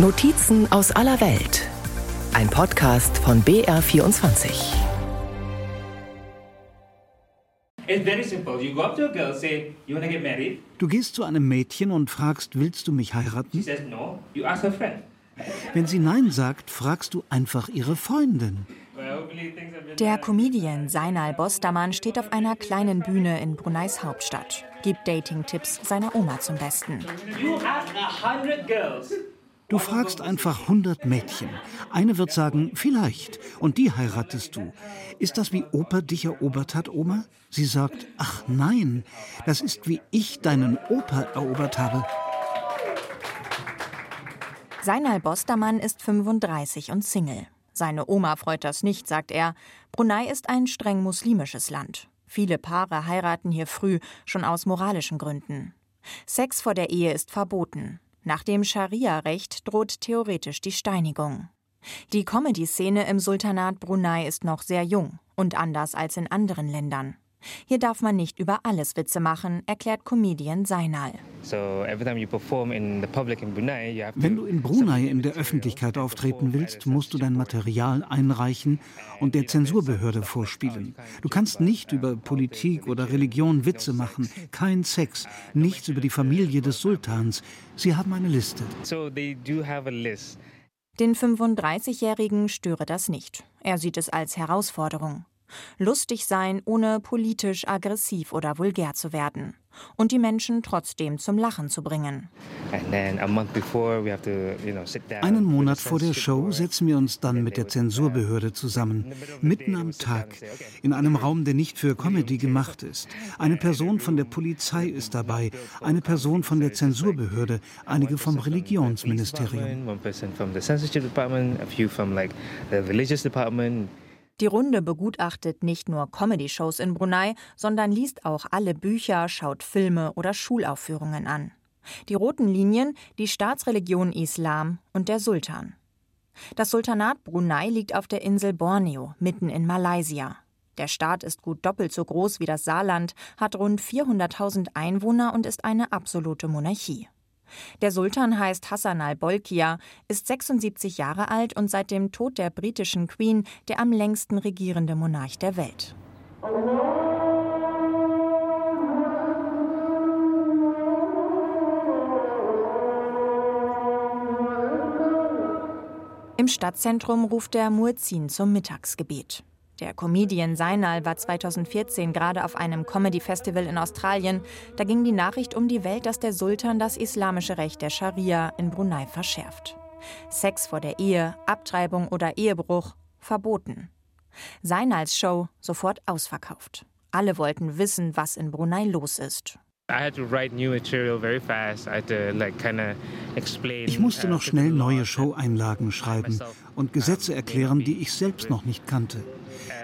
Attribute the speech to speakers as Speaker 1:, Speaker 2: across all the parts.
Speaker 1: Notizen aus aller Welt. Ein Podcast von BR24.
Speaker 2: Du gehst zu einem Mädchen und fragst, willst du mich heiraten? Wenn sie Nein sagt, fragst du einfach ihre Freundin.
Speaker 3: Der Comedian Seinal Bostermann steht auf einer kleinen Bühne in Bruneis Hauptstadt, gibt Dating-Tipps seiner Oma zum Besten.
Speaker 2: Du fragst einfach 100 Mädchen. Eine wird sagen, vielleicht, und die heiratest du. Ist das wie Opa dich erobert hat, Oma? Sie sagt, ach nein, das ist wie ich deinen Opa erobert habe.
Speaker 3: Seinal Bostermann ist 35 und Single. Seine Oma freut das nicht, sagt er. Brunei ist ein streng muslimisches Land. Viele Paare heiraten hier früh, schon aus moralischen Gründen. Sex vor der Ehe ist verboten. Nach dem Scharia-Recht droht theoretisch die Steinigung. Die Comedy-Szene im Sultanat Brunei ist noch sehr jung und anders als in anderen Ländern. Hier darf man nicht über alles Witze machen, erklärt Comedian Seinal.
Speaker 2: Wenn du in Brunei in der Öffentlichkeit auftreten willst, musst du dein Material einreichen und der Zensurbehörde vorspielen. Du kannst nicht über Politik oder Religion Witze machen, kein Sex, nichts über die Familie des Sultans. Sie haben eine Liste.
Speaker 3: Den 35-Jährigen störe das nicht. Er sieht es als Herausforderung. Lustig sein, ohne politisch aggressiv oder vulgär zu werden. Und die Menschen trotzdem zum Lachen zu bringen.
Speaker 2: Einen Monat vor der Show setzen wir uns dann mit der Zensurbehörde zusammen. Mitten am Tag. In einem Raum, der nicht für Comedy gemacht ist. Eine Person von der Polizei ist dabei. Eine Person von der Zensurbehörde. Einige vom Religionsministerium.
Speaker 3: Die Runde begutachtet nicht nur Comedy-Shows in Brunei, sondern liest auch alle Bücher, schaut Filme oder Schulaufführungen an. Die roten Linien, die Staatsreligion Islam und der Sultan. Das Sultanat Brunei liegt auf der Insel Borneo, mitten in Malaysia. Der Staat ist gut doppelt so groß wie das Saarland, hat rund 400.000 Einwohner und ist eine absolute Monarchie. Der Sultan heißt Hassan al-Bolkiah, ist 76 Jahre alt und seit dem Tod der britischen Queen der am längsten regierende Monarch der Welt. Im Stadtzentrum ruft der Muezzin zum Mittagsgebet. Der Comedian Seinal war 2014 gerade auf einem Comedy-Festival in Australien. Da ging die Nachricht um die Welt, dass der Sultan das islamische Recht der Scharia in Brunei verschärft. Sex vor der Ehe, Abtreibung oder Ehebruch verboten. Seinals Show sofort ausverkauft. Alle wollten wissen, was in Brunei los ist.
Speaker 2: Ich musste noch schnell neue Show-Einlagen schreiben und Gesetze erklären, die ich selbst noch nicht kannte.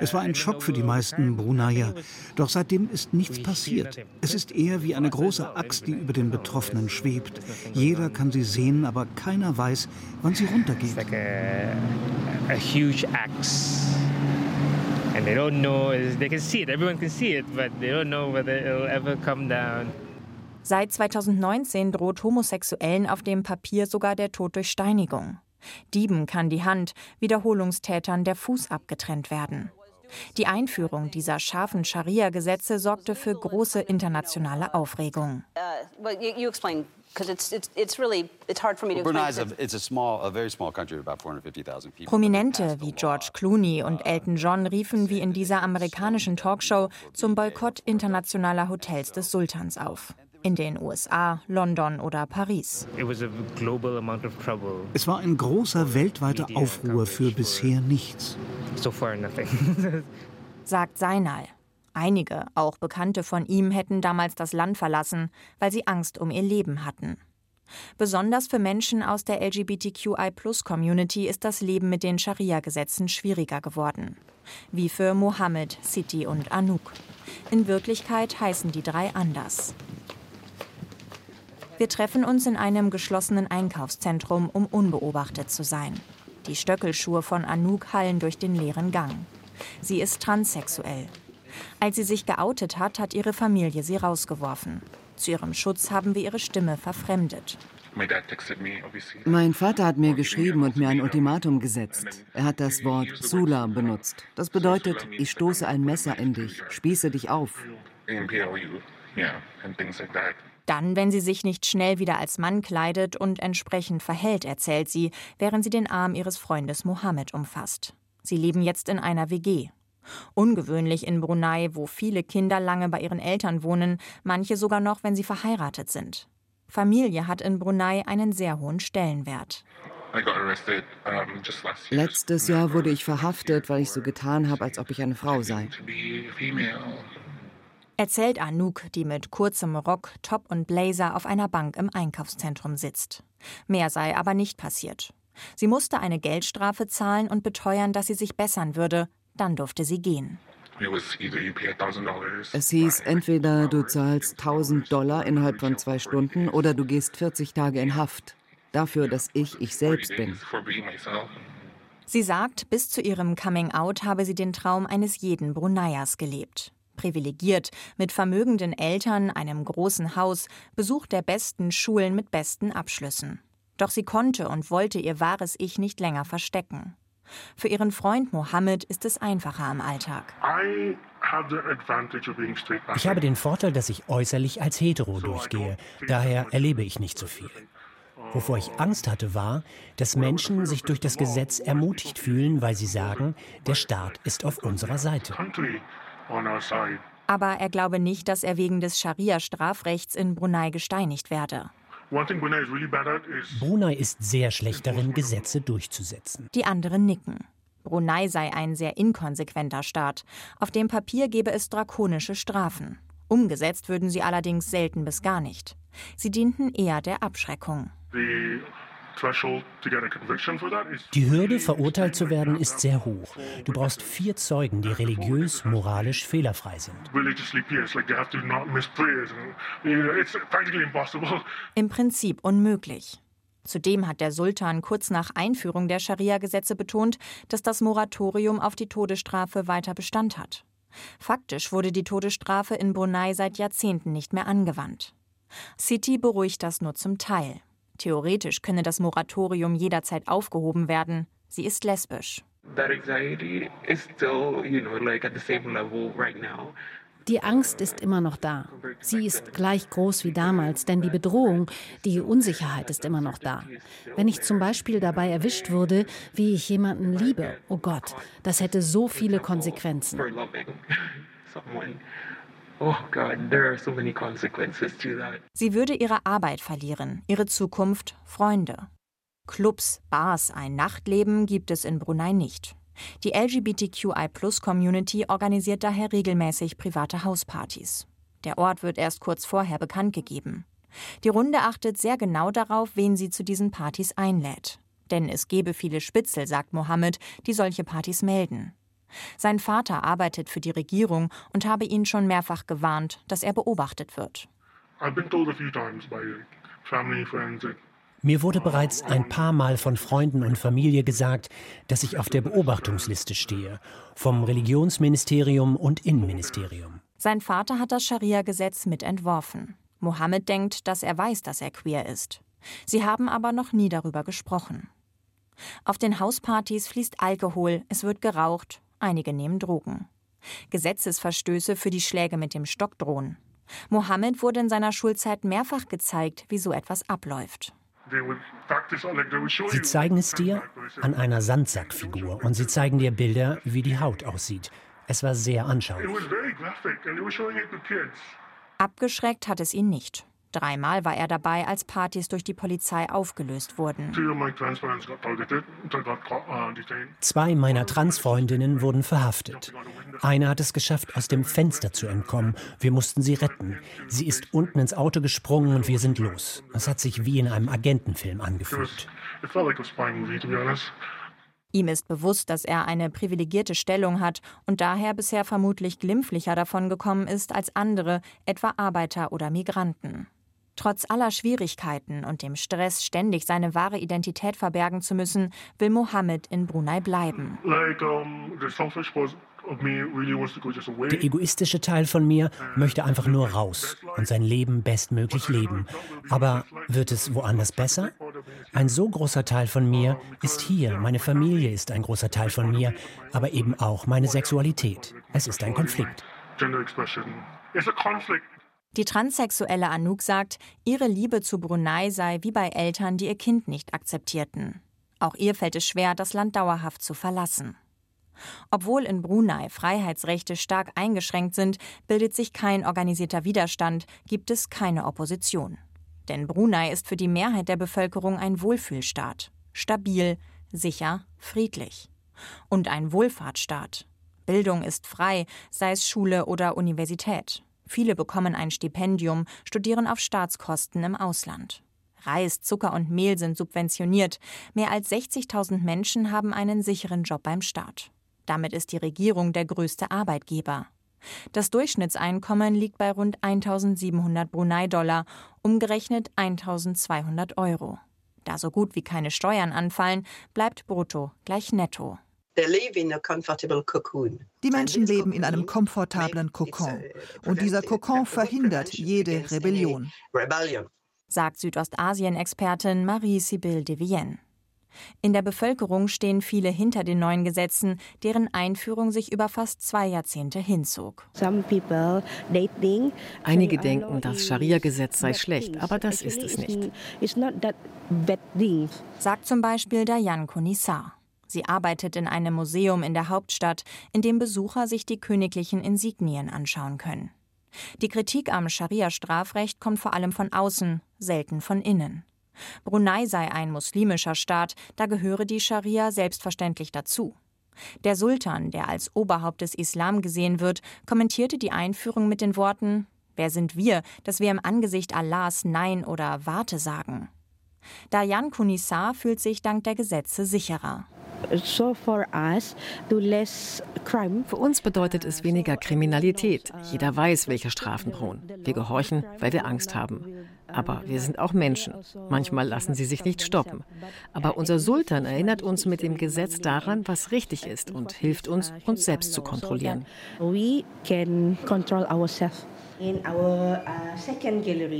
Speaker 2: Es war ein Schock für die meisten Bruneier. Doch seitdem ist nichts passiert. Es ist eher wie eine große Axt, die über den Betroffenen schwebt. Jeder kann sie sehen, aber keiner weiß, wann sie runtergeht. Like a, a huge axe. And they don't know, they can see it, everyone can see it, but they don't know whether it'll ever come down.
Speaker 3: Seit 2019 droht Homosexuellen auf dem Papier sogar der Tod durch Steinigung. Dieben kann die Hand, Wiederholungstätern der Fuß abgetrennt werden. Die Einführung dieser scharfen Scharia-Gesetze sorgte für große internationale Aufregung. Prominente wie George Clooney und Elton John riefen wie in dieser amerikanischen Talkshow zum Boykott internationaler Hotels des Sultans auf in den USA, London oder Paris.
Speaker 2: Es war ein großer weltweiter Aufruhr für bisher nichts.
Speaker 3: Sagt Seinal. Einige, auch Bekannte von ihm, hätten damals das Land verlassen, weil sie Angst um ihr Leben hatten. Besonders für Menschen aus der LGBTQI-Plus-Community ist das Leben mit den Scharia-Gesetzen schwieriger geworden. Wie für Mohammed, Siti und Anouk. In Wirklichkeit heißen die drei anders. Wir treffen uns in einem geschlossenen Einkaufszentrum, um unbeobachtet zu sein. Die Stöckelschuhe von Anouk hallen durch den leeren Gang. Sie ist transsexuell. Als sie sich geoutet hat, hat ihre Familie sie rausgeworfen. Zu ihrem Schutz haben wir ihre Stimme verfremdet.
Speaker 4: Mein Vater hat mir geschrieben und mir ein Ultimatum gesetzt. Er hat das Wort Sula benutzt. Das bedeutet, ich stoße ein Messer in dich, spieße dich auf.
Speaker 3: Dann, wenn sie sich nicht schnell wieder als Mann kleidet und entsprechend verhält, erzählt sie, während sie den Arm ihres Freundes Mohammed umfasst. Sie leben jetzt in einer WG. Ungewöhnlich in Brunei, wo viele Kinder lange bei ihren Eltern wohnen, manche sogar noch, wenn sie verheiratet sind. Familie hat in Brunei einen sehr hohen Stellenwert.
Speaker 4: Letztes Jahr wurde ich verhaftet, weil ich so getan habe, als ob ich eine Frau sei.
Speaker 3: Erzählt Anouk, die mit kurzem Rock, Top und Blazer auf einer Bank im Einkaufszentrum sitzt. Mehr sei aber nicht passiert. Sie musste eine Geldstrafe zahlen und beteuern, dass sie sich bessern würde, dann durfte sie gehen.
Speaker 4: Es hieß, entweder du zahlst 1000 Dollar innerhalb von zwei Stunden oder du gehst 40 Tage in Haft. Dafür, dass ich ich selbst bin.
Speaker 3: Sie sagt, bis zu ihrem Coming-out habe sie den Traum eines jeden Bruneiers gelebt. Privilegiert, mit vermögenden Eltern, einem großen Haus, Besuch der besten Schulen mit besten Abschlüssen. Doch sie konnte und wollte ihr wahres Ich nicht länger verstecken. Für ihren Freund Mohammed ist es einfacher im Alltag.
Speaker 5: Ich habe den Vorteil, dass ich äußerlich als hetero durchgehe. Daher erlebe ich nicht so viel. Wovor ich Angst hatte, war, dass Menschen sich durch das Gesetz ermutigt fühlen, weil sie sagen, der Staat ist auf unserer Seite.
Speaker 3: Aber er glaube nicht, dass er wegen des Scharia-Strafrechts in Brunei gesteinigt werde.
Speaker 5: Brunei ist sehr schlecht darin, Gesetze durchzusetzen.
Speaker 3: Die anderen nicken. Brunei sei ein sehr inkonsequenter Staat. Auf dem Papier gebe es drakonische Strafen. Umgesetzt würden sie allerdings selten bis gar nicht. Sie dienten eher der Abschreckung.
Speaker 5: Die Hürde, verurteilt zu werden, ist sehr hoch. Du brauchst vier Zeugen, die religiös, moralisch fehlerfrei sind.
Speaker 3: Im Prinzip unmöglich. Zudem hat der Sultan kurz nach Einführung der Scharia-Gesetze betont, dass das Moratorium auf die Todesstrafe weiter Bestand hat. Faktisch wurde die Todesstrafe in Brunei seit Jahrzehnten nicht mehr angewandt. City beruhigt das nur zum Teil. Theoretisch könne das Moratorium jederzeit aufgehoben werden. Sie ist lesbisch.
Speaker 6: Die Angst ist immer noch da. Sie ist gleich groß wie damals, denn die Bedrohung, die Unsicherheit ist immer noch da. Wenn ich zum Beispiel dabei erwischt würde, wie ich jemanden liebe, oh Gott, das hätte so viele Konsequenzen.
Speaker 3: Oh Sie würde ihre Arbeit verlieren, ihre Zukunft, Freunde. Clubs, Bars, ein Nachtleben gibt es in Brunei nicht. Die LGBTQI-Plus-Community organisiert daher regelmäßig private Hauspartys. Der Ort wird erst kurz vorher bekannt gegeben. Die Runde achtet sehr genau darauf, wen sie zu diesen Partys einlädt. Denn es gebe viele Spitzel, sagt Mohammed, die solche Partys melden. Sein Vater arbeitet für die Regierung und habe ihn schon mehrfach gewarnt, dass er beobachtet wird.
Speaker 5: Mir wurde bereits ein paar Mal von Freunden und Familie gesagt, dass ich auf der Beobachtungsliste stehe, vom Religionsministerium und Innenministerium.
Speaker 3: Sein Vater hat das Scharia-Gesetz mitentworfen. Mohammed denkt, dass er weiß, dass er queer ist. Sie haben aber noch nie darüber gesprochen. Auf den Hauspartys fließt Alkohol, es wird geraucht einige nehmen Drogen. Gesetzesverstöße für die Schläge mit dem Stock drohen. Mohammed wurde in seiner Schulzeit mehrfach gezeigt, wie so etwas abläuft.
Speaker 5: Sie zeigen es dir an einer Sandsackfigur und sie zeigen dir Bilder, wie die Haut aussieht. Es war sehr anschaulich.
Speaker 3: Abgeschreckt hat es ihn nicht. Dreimal war er dabei, als Partys durch die Polizei aufgelöst wurden.
Speaker 5: Zwei meiner Transfreundinnen wurden verhaftet. Eine hat es geschafft, aus dem Fenster zu entkommen. Wir mussten sie retten. Sie ist unten ins Auto gesprungen und wir sind los. Es hat sich wie in einem Agentenfilm angefühlt.
Speaker 3: Ihm ist bewusst, dass er eine privilegierte Stellung hat und daher bisher vermutlich glimpflicher davon gekommen ist als andere, etwa Arbeiter oder Migranten. Trotz aller Schwierigkeiten und dem Stress, ständig seine wahre Identität verbergen zu müssen, will Mohammed in Brunei bleiben.
Speaker 5: Der egoistische Teil von mir möchte einfach nur raus und sein Leben bestmöglich leben. Aber wird es woanders besser? Ein so großer Teil von mir ist hier, meine Familie ist ein großer Teil von mir, aber eben auch meine Sexualität. Es ist ein Konflikt.
Speaker 3: Die transsexuelle Anouk sagt, ihre Liebe zu Brunei sei wie bei Eltern, die ihr Kind nicht akzeptierten. Auch ihr fällt es schwer, das Land dauerhaft zu verlassen. Obwohl in Brunei Freiheitsrechte stark eingeschränkt sind, bildet sich kein organisierter Widerstand, gibt es keine Opposition. Denn Brunei ist für die Mehrheit der Bevölkerung ein Wohlfühlstaat. Stabil, sicher, friedlich. Und ein Wohlfahrtsstaat. Bildung ist frei, sei es Schule oder Universität. Viele bekommen ein Stipendium, studieren auf Staatskosten im Ausland. Reis, Zucker und Mehl sind subventioniert. Mehr als 60.000 Menschen haben einen sicheren Job beim Staat. Damit ist die Regierung der größte Arbeitgeber. Das Durchschnittseinkommen liegt bei rund 1700 Brunei-Dollar, umgerechnet 1200 Euro. Da so gut wie keine Steuern anfallen, bleibt Brutto gleich Netto.
Speaker 7: Die Menschen leben in einem komfortablen Kokon. Und dieser Kokon verhindert jede Rebellion
Speaker 3: sagt Südostasien-Expertin Marie-Sibylle de Vienne. In der Bevölkerung stehen viele hinter den neuen Gesetzen, deren Einführung sich über fast zwei Jahrzehnte hinzog.
Speaker 8: Einige denken, das Scharia-Gesetz sei schlecht, aber das ist es nicht.
Speaker 3: Sagt zum Beispiel Dayan Kunissar. Sie arbeitet in einem Museum in der Hauptstadt, in dem Besucher sich die königlichen Insignien anschauen können. Die Kritik am Scharia-Strafrecht kommt vor allem von außen, selten von innen. Brunei sei ein muslimischer Staat, da gehöre die Scharia selbstverständlich dazu. Der Sultan, der als Oberhaupt des Islam gesehen wird, kommentierte die Einführung mit den Worten Wer sind wir, dass wir im Angesicht Allahs Nein oder Warte sagen? Dayan Kunissar fühlt sich dank der Gesetze sicherer.
Speaker 8: Für uns bedeutet es weniger Kriminalität. Jeder weiß, welche Strafen drohen. Wir gehorchen, weil wir Angst haben. Aber wir sind auch Menschen. Manchmal lassen sie sich nicht stoppen. Aber unser Sultan erinnert uns mit dem Gesetz daran, was richtig ist und hilft uns, uns selbst zu kontrollieren.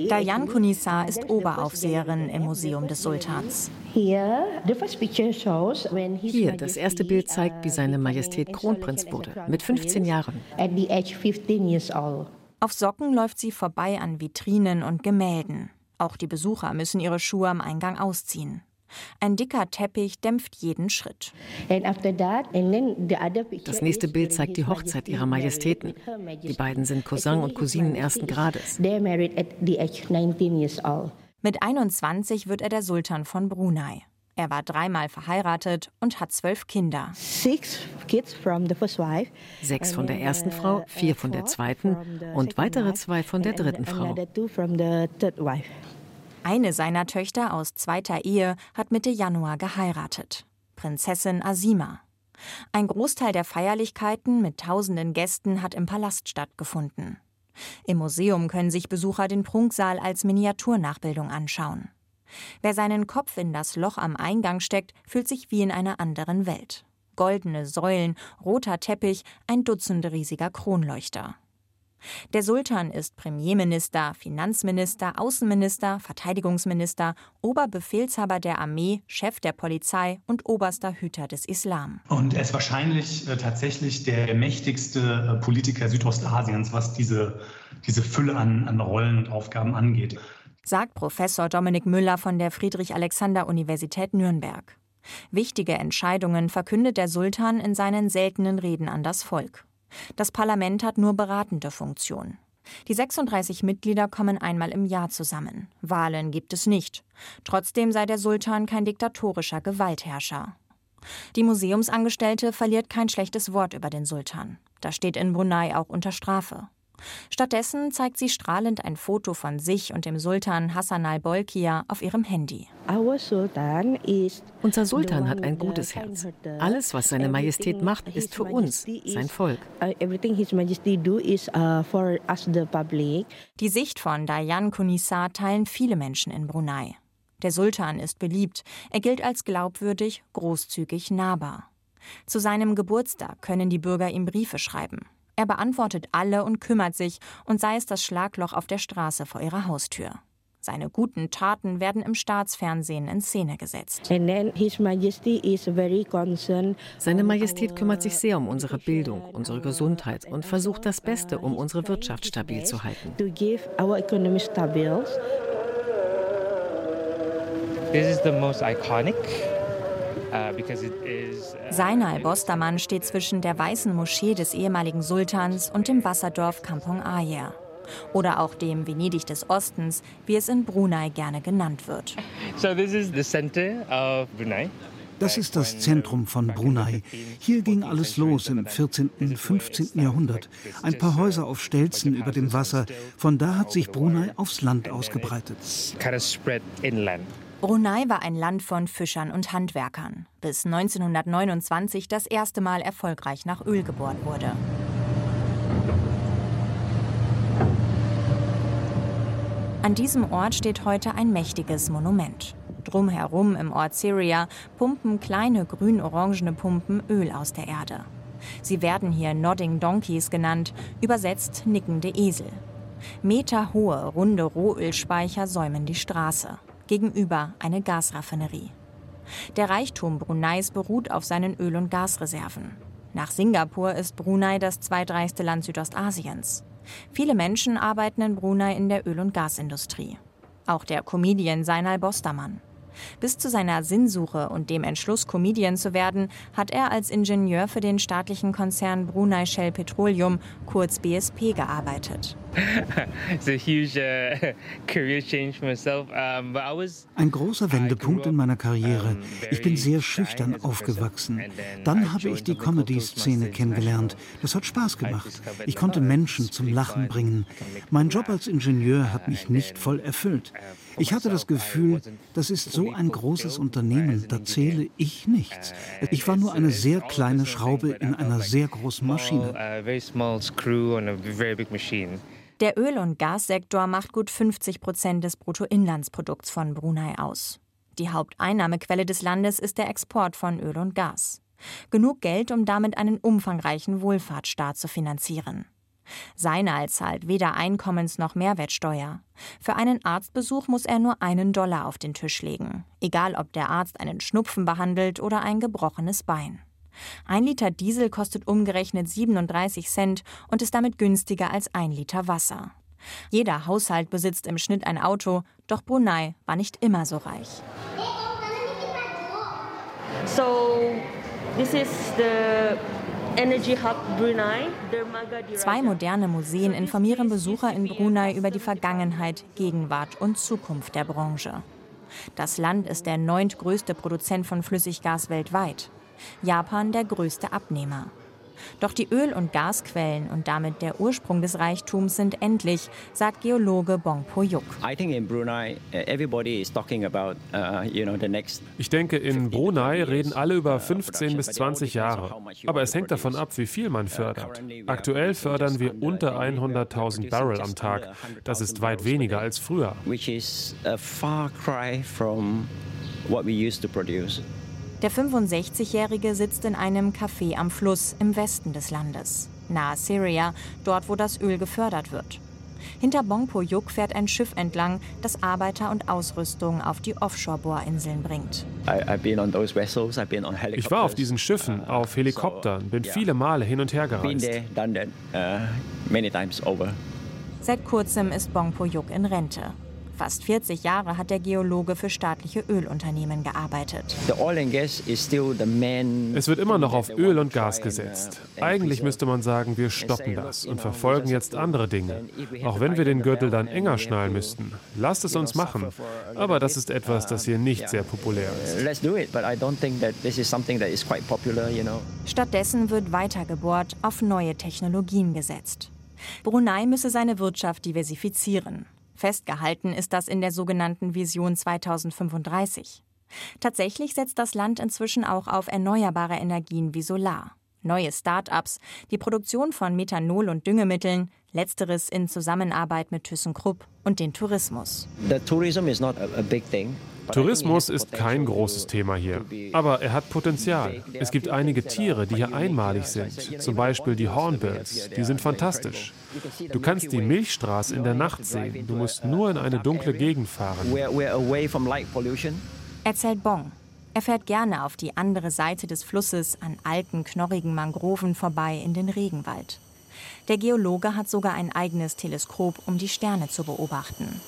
Speaker 3: Dayan Kunisa ist Oberaufseherin im Museum des Sultans.
Speaker 8: Hier, das erste Bild zeigt, wie seine Majestät Kronprinz wurde, mit 15 Jahren.
Speaker 3: Auf Socken läuft sie vorbei an Vitrinen und Gemälden. Auch die Besucher müssen ihre Schuhe am Eingang ausziehen. Ein dicker Teppich dämpft jeden Schritt.
Speaker 8: Das nächste Bild zeigt die Hochzeit ihrer Majestäten. Die beiden sind Cousin und Cousinen ersten Grades.
Speaker 3: Mit 21 wird er der Sultan von Brunei. Er war dreimal verheiratet und hat zwölf Kinder.
Speaker 8: Sechs von der ersten Frau, vier von der zweiten und weitere zwei von der dritten Frau.
Speaker 3: Eine seiner Töchter aus zweiter Ehe hat Mitte Januar geheiratet. Prinzessin Asima. Ein Großteil der Feierlichkeiten mit tausenden Gästen hat im Palast stattgefunden. Im Museum können sich Besucher den Prunksaal als Miniaturnachbildung anschauen. Wer seinen Kopf in das Loch am Eingang steckt, fühlt sich wie in einer anderen Welt. Goldene Säulen, roter Teppich, ein Dutzend riesiger Kronleuchter. Der Sultan ist Premierminister, Finanzminister, Außenminister, Verteidigungsminister, Oberbefehlshaber der Armee, Chef der Polizei und oberster Hüter des Islam.
Speaker 9: Und er ist wahrscheinlich äh, tatsächlich der mächtigste äh, Politiker Südostasiens, was diese, diese Fülle an, an Rollen und Aufgaben angeht.
Speaker 3: Sagt Professor Dominik Müller von der Friedrich-Alexander-Universität Nürnberg. Wichtige Entscheidungen verkündet der Sultan in seinen seltenen Reden an das Volk. Das Parlament hat nur beratende Funktion. Die 36 Mitglieder kommen einmal im Jahr zusammen. Wahlen gibt es nicht. Trotzdem sei der Sultan kein diktatorischer Gewaltherrscher. Die Museumsangestellte verliert kein schlechtes Wort über den Sultan. Das steht in Brunei auch unter Strafe. Stattdessen zeigt sie strahlend ein Foto von sich und dem Sultan Hassan al-Bolkiah auf ihrem Handy.
Speaker 8: Unser Sultan hat ein gutes Herz. Alles, was seine Majestät macht, ist für uns, sein Volk. Uh,
Speaker 3: uh, Die Sicht von Dayan Kunissar teilen viele Menschen in Brunei. Der Sultan ist beliebt. Er gilt als glaubwürdig, großzügig, nahbar. Zu seinem Geburtstag können die Bürger ihm Briefe schreiben. Er beantwortet alle und kümmert sich, und sei es das Schlagloch auf der Straße vor ihrer Haustür. Seine guten Taten werden im Staatsfernsehen in Szene gesetzt.
Speaker 8: Seine Majestät kümmert sich sehr um unsere Bildung, unsere Gesundheit und versucht das Beste, um unsere Wirtschaft stabil zu halten.
Speaker 3: This is the most iconic Seinal Bostermann steht zwischen der weißen Moschee des ehemaligen Sultans und dem Wasserdorf Kampong Ayer. Oder auch dem Venedig des Ostens, wie es in Brunei gerne genannt wird.
Speaker 2: Das ist das Zentrum von Brunei. Hier ging alles los im 14., und 15. Jahrhundert. Ein paar Häuser auf Stelzen über dem Wasser. Von da hat sich Brunei aufs Land ausgebreitet.
Speaker 3: Brunei war ein Land von Fischern und Handwerkern, bis 1929 das erste Mal erfolgreich nach Öl gebohrt wurde. An diesem Ort steht heute ein mächtiges Monument. Drumherum im Ort Syria pumpen kleine grün-orangene Pumpen Öl aus der Erde. Sie werden hier Nodding Donkeys genannt, übersetzt nickende Esel. Meterhohe, runde Rohölspeicher säumen die Straße. Gegenüber eine Gasraffinerie. Der Reichtum Bruneis beruht auf seinen Öl- und Gasreserven. Nach Singapur ist Brunei das zweitreichste Land Südostasiens. Viele Menschen arbeiten in Brunei in der Öl- und Gasindustrie. Auch der Comedian Seinal Bostermann. Bis zu seiner Sinnsuche und dem Entschluss, Comedian zu werden, hat er als Ingenieur für den staatlichen Konzern Brunei Shell Petroleum, kurz BSP, gearbeitet.
Speaker 2: Ein großer Wendepunkt in meiner Karriere. Ich bin sehr schüchtern aufgewachsen. Dann habe ich die Comedy-Szene kennengelernt. Das hat Spaß gemacht. Ich konnte Menschen zum Lachen bringen. Mein Job als Ingenieur hat mich nicht voll erfüllt. Ich hatte das Gefühl, das ist so ein großes Unternehmen, da zähle ich nichts. Ich war nur eine sehr kleine Schraube in einer sehr großen Maschine.
Speaker 3: Der Öl- und Gassektor macht gut 50 Prozent des Bruttoinlandsprodukts von Brunei aus. Die Haupteinnahmequelle des Landes ist der Export von Öl und Gas. Genug Geld, um damit einen umfangreichen Wohlfahrtsstaat zu finanzieren. Seinal zahlt weder Einkommens- noch Mehrwertsteuer. Für einen Arztbesuch muss er nur einen Dollar auf den Tisch legen, egal ob der Arzt einen Schnupfen behandelt oder ein gebrochenes Bein. Ein Liter Diesel kostet umgerechnet 37 Cent und ist damit günstiger als ein Liter Wasser. Jeder Haushalt besitzt im Schnitt ein Auto, doch Brunei war nicht immer so reich. So, this is the Zwei moderne Museen informieren Besucher in Brunei über die Vergangenheit, Gegenwart und Zukunft der Branche. Das Land ist der neuntgrößte Produzent von Flüssiggas weltweit. Japan der größte Abnehmer. Doch die Öl- und Gasquellen und damit der Ursprung des Reichtums sind endlich, sagt Geologe Bong Po-yuk.
Speaker 10: Uh,
Speaker 11: ich denke, in Brunei reden alle über 15 bis 20 Jahre. Aber es hängt davon ab, wie viel man uh, fördert. Aktuell fördern wir unter 100.000 Barrel am Tag. Das ist weit weniger als früher. Which is a far cry from
Speaker 3: what we used to produce. Der 65-Jährige sitzt in einem Café am Fluss im Westen des Landes, nahe Syria, dort wo das Öl gefördert wird. Hinter Bongpo Yuk fährt ein Schiff entlang, das Arbeiter und Ausrüstung auf die Offshore-Bohrinseln bringt.
Speaker 11: Ich war auf diesen Schiffen, uh, auf Helikoptern, bin viele Male hin und her gereist.
Speaker 3: Uh, Seit kurzem ist Bongpo Yuk in Rente. Fast 40 Jahre hat der Geologe für staatliche Ölunternehmen gearbeitet.
Speaker 11: Es wird immer noch auf Öl und Gas gesetzt. Eigentlich müsste man sagen, wir stoppen das und verfolgen jetzt andere Dinge. Auch wenn wir den Gürtel dann enger schnallen müssten. Lasst es uns machen. Aber das ist etwas, das hier nicht sehr populär ist.
Speaker 3: Stattdessen wird weiter gebohrt, auf neue Technologien gesetzt. Brunei müsse seine Wirtschaft diversifizieren. Festgehalten ist das in der sogenannten Vision 2035. Tatsächlich setzt das Land inzwischen auch auf erneuerbare Energien wie Solar. Neue Start-ups, die Produktion von Methanol und Düngemitteln, letzteres in Zusammenarbeit mit ThyssenKrupp und den Tourismus.
Speaker 11: Tourismus ist kein großes Thema hier, aber er hat Potenzial. Es gibt einige Tiere, die hier einmalig sind, zum Beispiel die Hornbills. Die sind fantastisch. Du kannst die Milchstraße in der Nacht sehen. Du musst nur in eine dunkle Gegend fahren.
Speaker 3: Erzählt Bong. Er fährt gerne auf die andere Seite des Flusses an alten, knorrigen Mangroven vorbei in den Regenwald. Der Geologe hat sogar ein eigenes Teleskop, um die Sterne zu beobachten.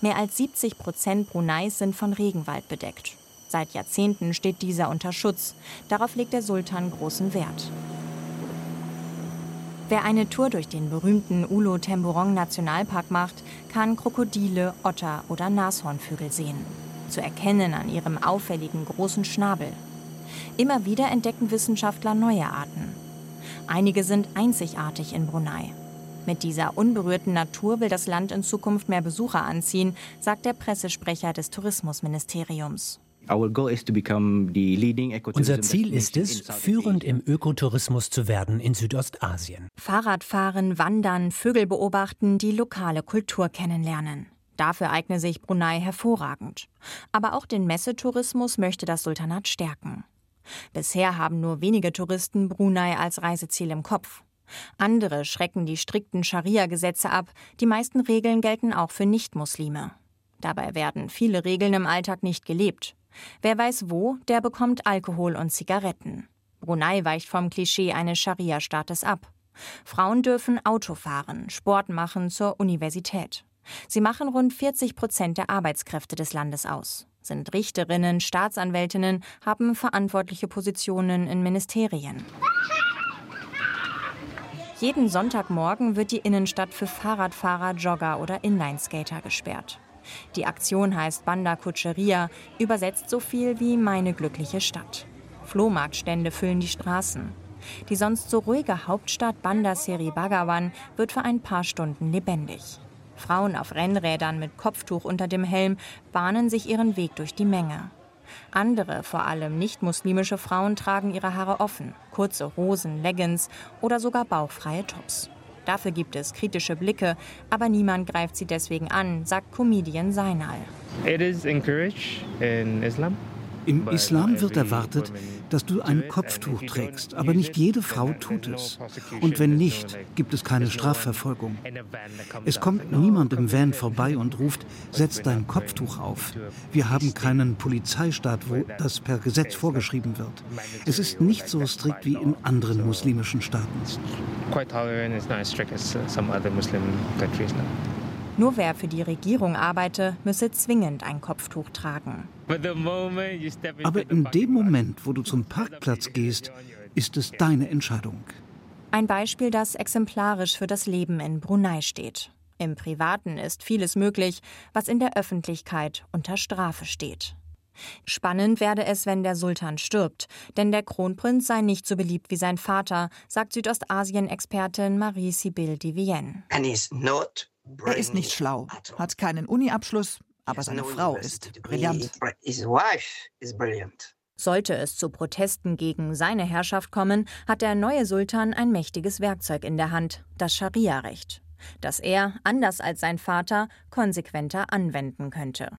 Speaker 3: Mehr als 70 Prozent Bruneis sind von Regenwald bedeckt. Seit Jahrzehnten steht dieser unter Schutz. Darauf legt der Sultan großen Wert. Wer eine Tour durch den berühmten Ulo Temburong Nationalpark macht, kann Krokodile, Otter oder Nashornvögel sehen. Zu erkennen an ihrem auffälligen großen Schnabel. Immer wieder entdecken Wissenschaftler neue Arten. Einige sind einzigartig in Brunei. Mit dieser unberührten Natur will das Land in Zukunft mehr Besucher anziehen, sagt der Pressesprecher des Tourismusministeriums.
Speaker 5: Unser Ziel ist es, führend im Ökotourismus zu werden in Südostasien.
Speaker 3: Fahrradfahren, Wandern, Vögel beobachten, die lokale Kultur kennenlernen. Dafür eigne sich Brunei hervorragend. Aber auch den Messetourismus möchte das Sultanat stärken. Bisher haben nur wenige Touristen Brunei als Reiseziel im Kopf. Andere schrecken die strikten Scharia-Gesetze ab. Die meisten Regeln gelten auch für Nichtmuslime. Dabei werden viele Regeln im Alltag nicht gelebt. Wer weiß wo, der bekommt Alkohol und Zigaretten. Brunei weicht vom Klischee eines Scharia-Staates ab. Frauen dürfen Auto fahren, Sport machen zur Universität. Sie machen rund 40 Prozent der Arbeitskräfte des Landes aus, sind Richterinnen, Staatsanwältinnen, haben verantwortliche Positionen in Ministerien. Jeden Sonntagmorgen wird die Innenstadt für Fahrradfahrer, Jogger oder Inlineskater gesperrt. Die Aktion heißt Banda Kucheria, übersetzt so viel wie meine glückliche Stadt. Flohmarktstände füllen die Straßen. Die sonst so ruhige Hauptstadt Banda Seri Bhagawan wird für ein paar Stunden lebendig. Frauen auf Rennrädern mit Kopftuch unter dem Helm bahnen sich ihren Weg durch die Menge. Andere, vor allem nicht-muslimische Frauen, tragen ihre Haare offen, kurze Hosen, Leggings oder sogar bauchfreie Tops. Dafür gibt es kritische Blicke, aber niemand greift sie deswegen an, sagt Comedian Seinal.
Speaker 10: It is encouraged in Islam.
Speaker 2: Im Islam wird erwartet, dass du ein Kopftuch trägst, aber nicht jede Frau tut es. Und wenn nicht, gibt es keine Strafverfolgung. Es kommt niemand im Van vorbei und ruft, setz dein Kopftuch auf. Wir haben keinen Polizeistaat, wo das per Gesetz vorgeschrieben wird. Es ist nicht so strikt wie in anderen muslimischen Staaten. Quite tolerant, it's not as strict as some other Muslim
Speaker 3: countries now. Nur wer für die Regierung arbeite, müsse zwingend ein Kopftuch tragen.
Speaker 2: Aber in dem Moment, wo du zum Parkplatz gehst, ist es deine Entscheidung.
Speaker 3: Ein Beispiel, das exemplarisch für das Leben in Brunei steht. Im Privaten ist vieles möglich, was in der Öffentlichkeit unter Strafe steht. Spannend werde es, wenn der Sultan stirbt, denn der Kronprinz sei nicht so beliebt wie sein Vater, sagt Südostasien-Expertin Marie-Sibylle Divienne.
Speaker 7: Er ist nicht schlau, hat keinen Uni-Abschluss, aber seine Frau ist brillant.
Speaker 3: Sollte es zu Protesten gegen seine Herrschaft kommen, hat der neue Sultan ein mächtiges Werkzeug in der Hand, das Scharia-Recht, das er, anders als sein Vater, konsequenter anwenden könnte.